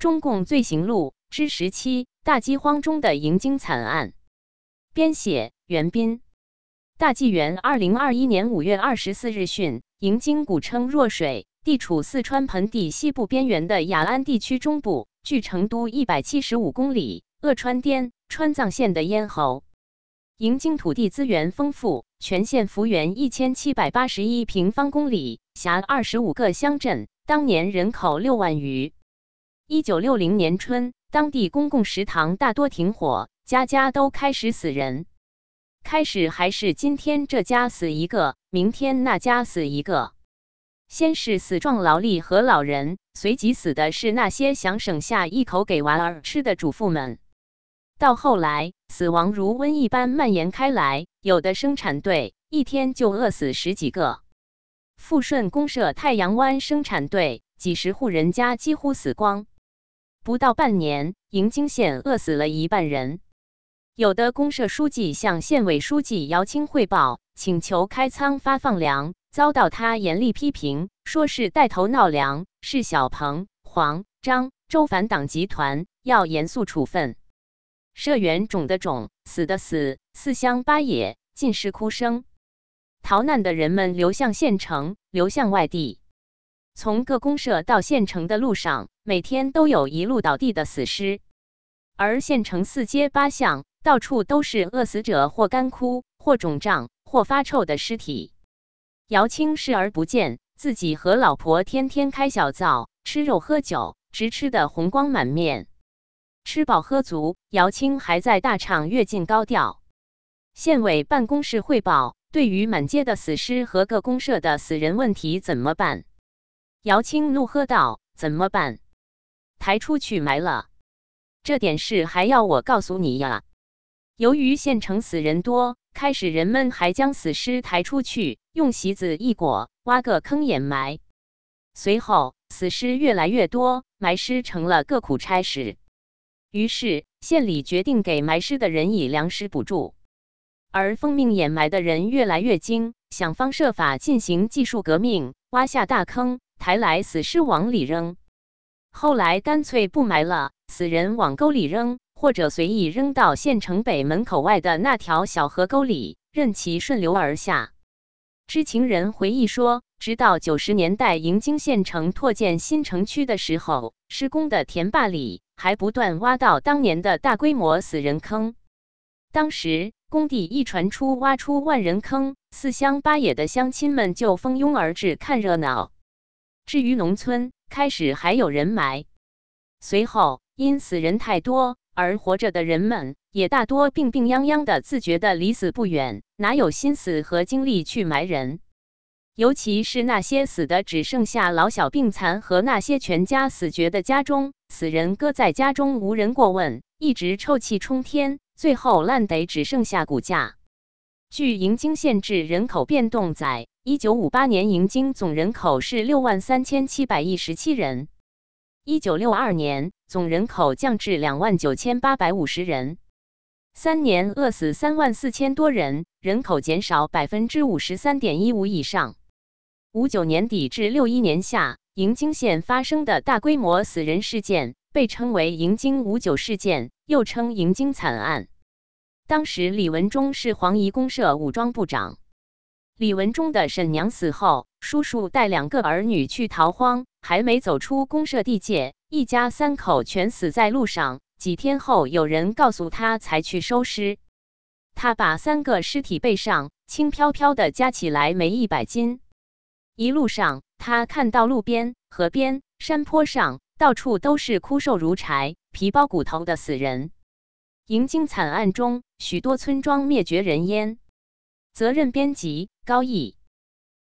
中共罪行录之十七：大饥荒中的迎京惨案。编写：袁斌。大纪元二零二一年五月二十四日讯，迎京古称若水，地处四川盆地西部边缘的雅安地区中部，距成都一百七十五公里，鄂川滇川藏线的咽喉。迎京土地资源丰富，全县幅员一千七百八十一平方公里，辖二十五个乡镇，当年人口六万余。一九六零年春，当地公共食堂大多停火，家家都开始死人。开始还是今天这家死一个，明天那家死一个。先是死壮劳力和老人，随即死的是那些想省下一口给娃儿吃的主妇们。到后来，死亡如瘟疫般蔓延开来，有的生产队一天就饿死十几个。富顺公社太阳湾生产队几十户人家几乎死光，不到半年，盈京县饿死了一半人。有的公社书记向县委书记姚青汇报，请求开仓发放粮，遭到他严厉批评，说是带头闹粮，是小鹏、黄、张、周反党集团，要严肃处分。社员种的种，死的死，四乡八野尽是哭声。逃难的人们流向县城，流向外地。从各公社到县城的路上，每天都有一路倒地的死尸。而县城四街八巷，到处都是饿死者或干枯、或肿胀、或发臭的尸体。姚青视而不见，自己和老婆天天开小灶，吃肉喝酒，直吃得红光满面。吃饱喝足，姚青还在大唱跃进高调。县委办公室汇报：对于满街的死尸和各公社的死人问题怎么办？姚青怒喝道：“怎么办？抬出去埋了？这点事还要我告诉你呀？”由于县城死人多，开始人们还将死尸抬出去，用席子一裹，挖个坑掩埋。随后，死尸越来越多，埋尸成了个苦差事。于是，县里决定给埋尸的人以粮食补助，而奉命掩埋的人越来越精，想方设法进行技术革命，挖下大坑，抬来死尸往里扔。后来干脆不埋了，死人往沟里扔，或者随意扔到县城北门口外的那条小河沟里，任其顺流而下。知情人回忆说，直到九十年代迎京县城拓建新城区的时候，施工的田坝里。还不断挖到当年的大规模死人坑，当时工地一传出挖出万人坑，四乡八野的乡亲们就蜂拥而至看热闹。至于农村，开始还有人埋，随后因死人太多，而活着的人们也大多病病殃殃的，自觉的离死不远，哪有心思和精力去埋人？尤其是那些死的只剩下老小病残和那些全家死绝的家中，死人搁在家中无人过问，一直臭气冲天，最后烂得只剩下骨架。据迎京县志人口变动载，一九五八年迎京总人口是六万三千七百一十七人，一九六二年总人口降至两万九千八百五十人，三年饿死三万四千多人，人口减少百分之五十三点一五以上。五九年底至六一年夏，盈京县发生的大规模死人事件被称为“迎京五九事件”，又称“迎京惨案”。当时李文忠是黄宜公社武装部长。李文忠的婶娘死后，叔叔带两个儿女去逃荒，还没走出公社地界，一家三口全死在路上。几天后，有人告诉他才去收尸。他把三个尸体背上，轻飘飘的加起来没一百斤。一路上，他看到路边、河边、山坡上，到处都是枯瘦如柴、皮包骨头的死人。迎京惨案中，许多村庄灭绝人烟。责任编辑：高毅。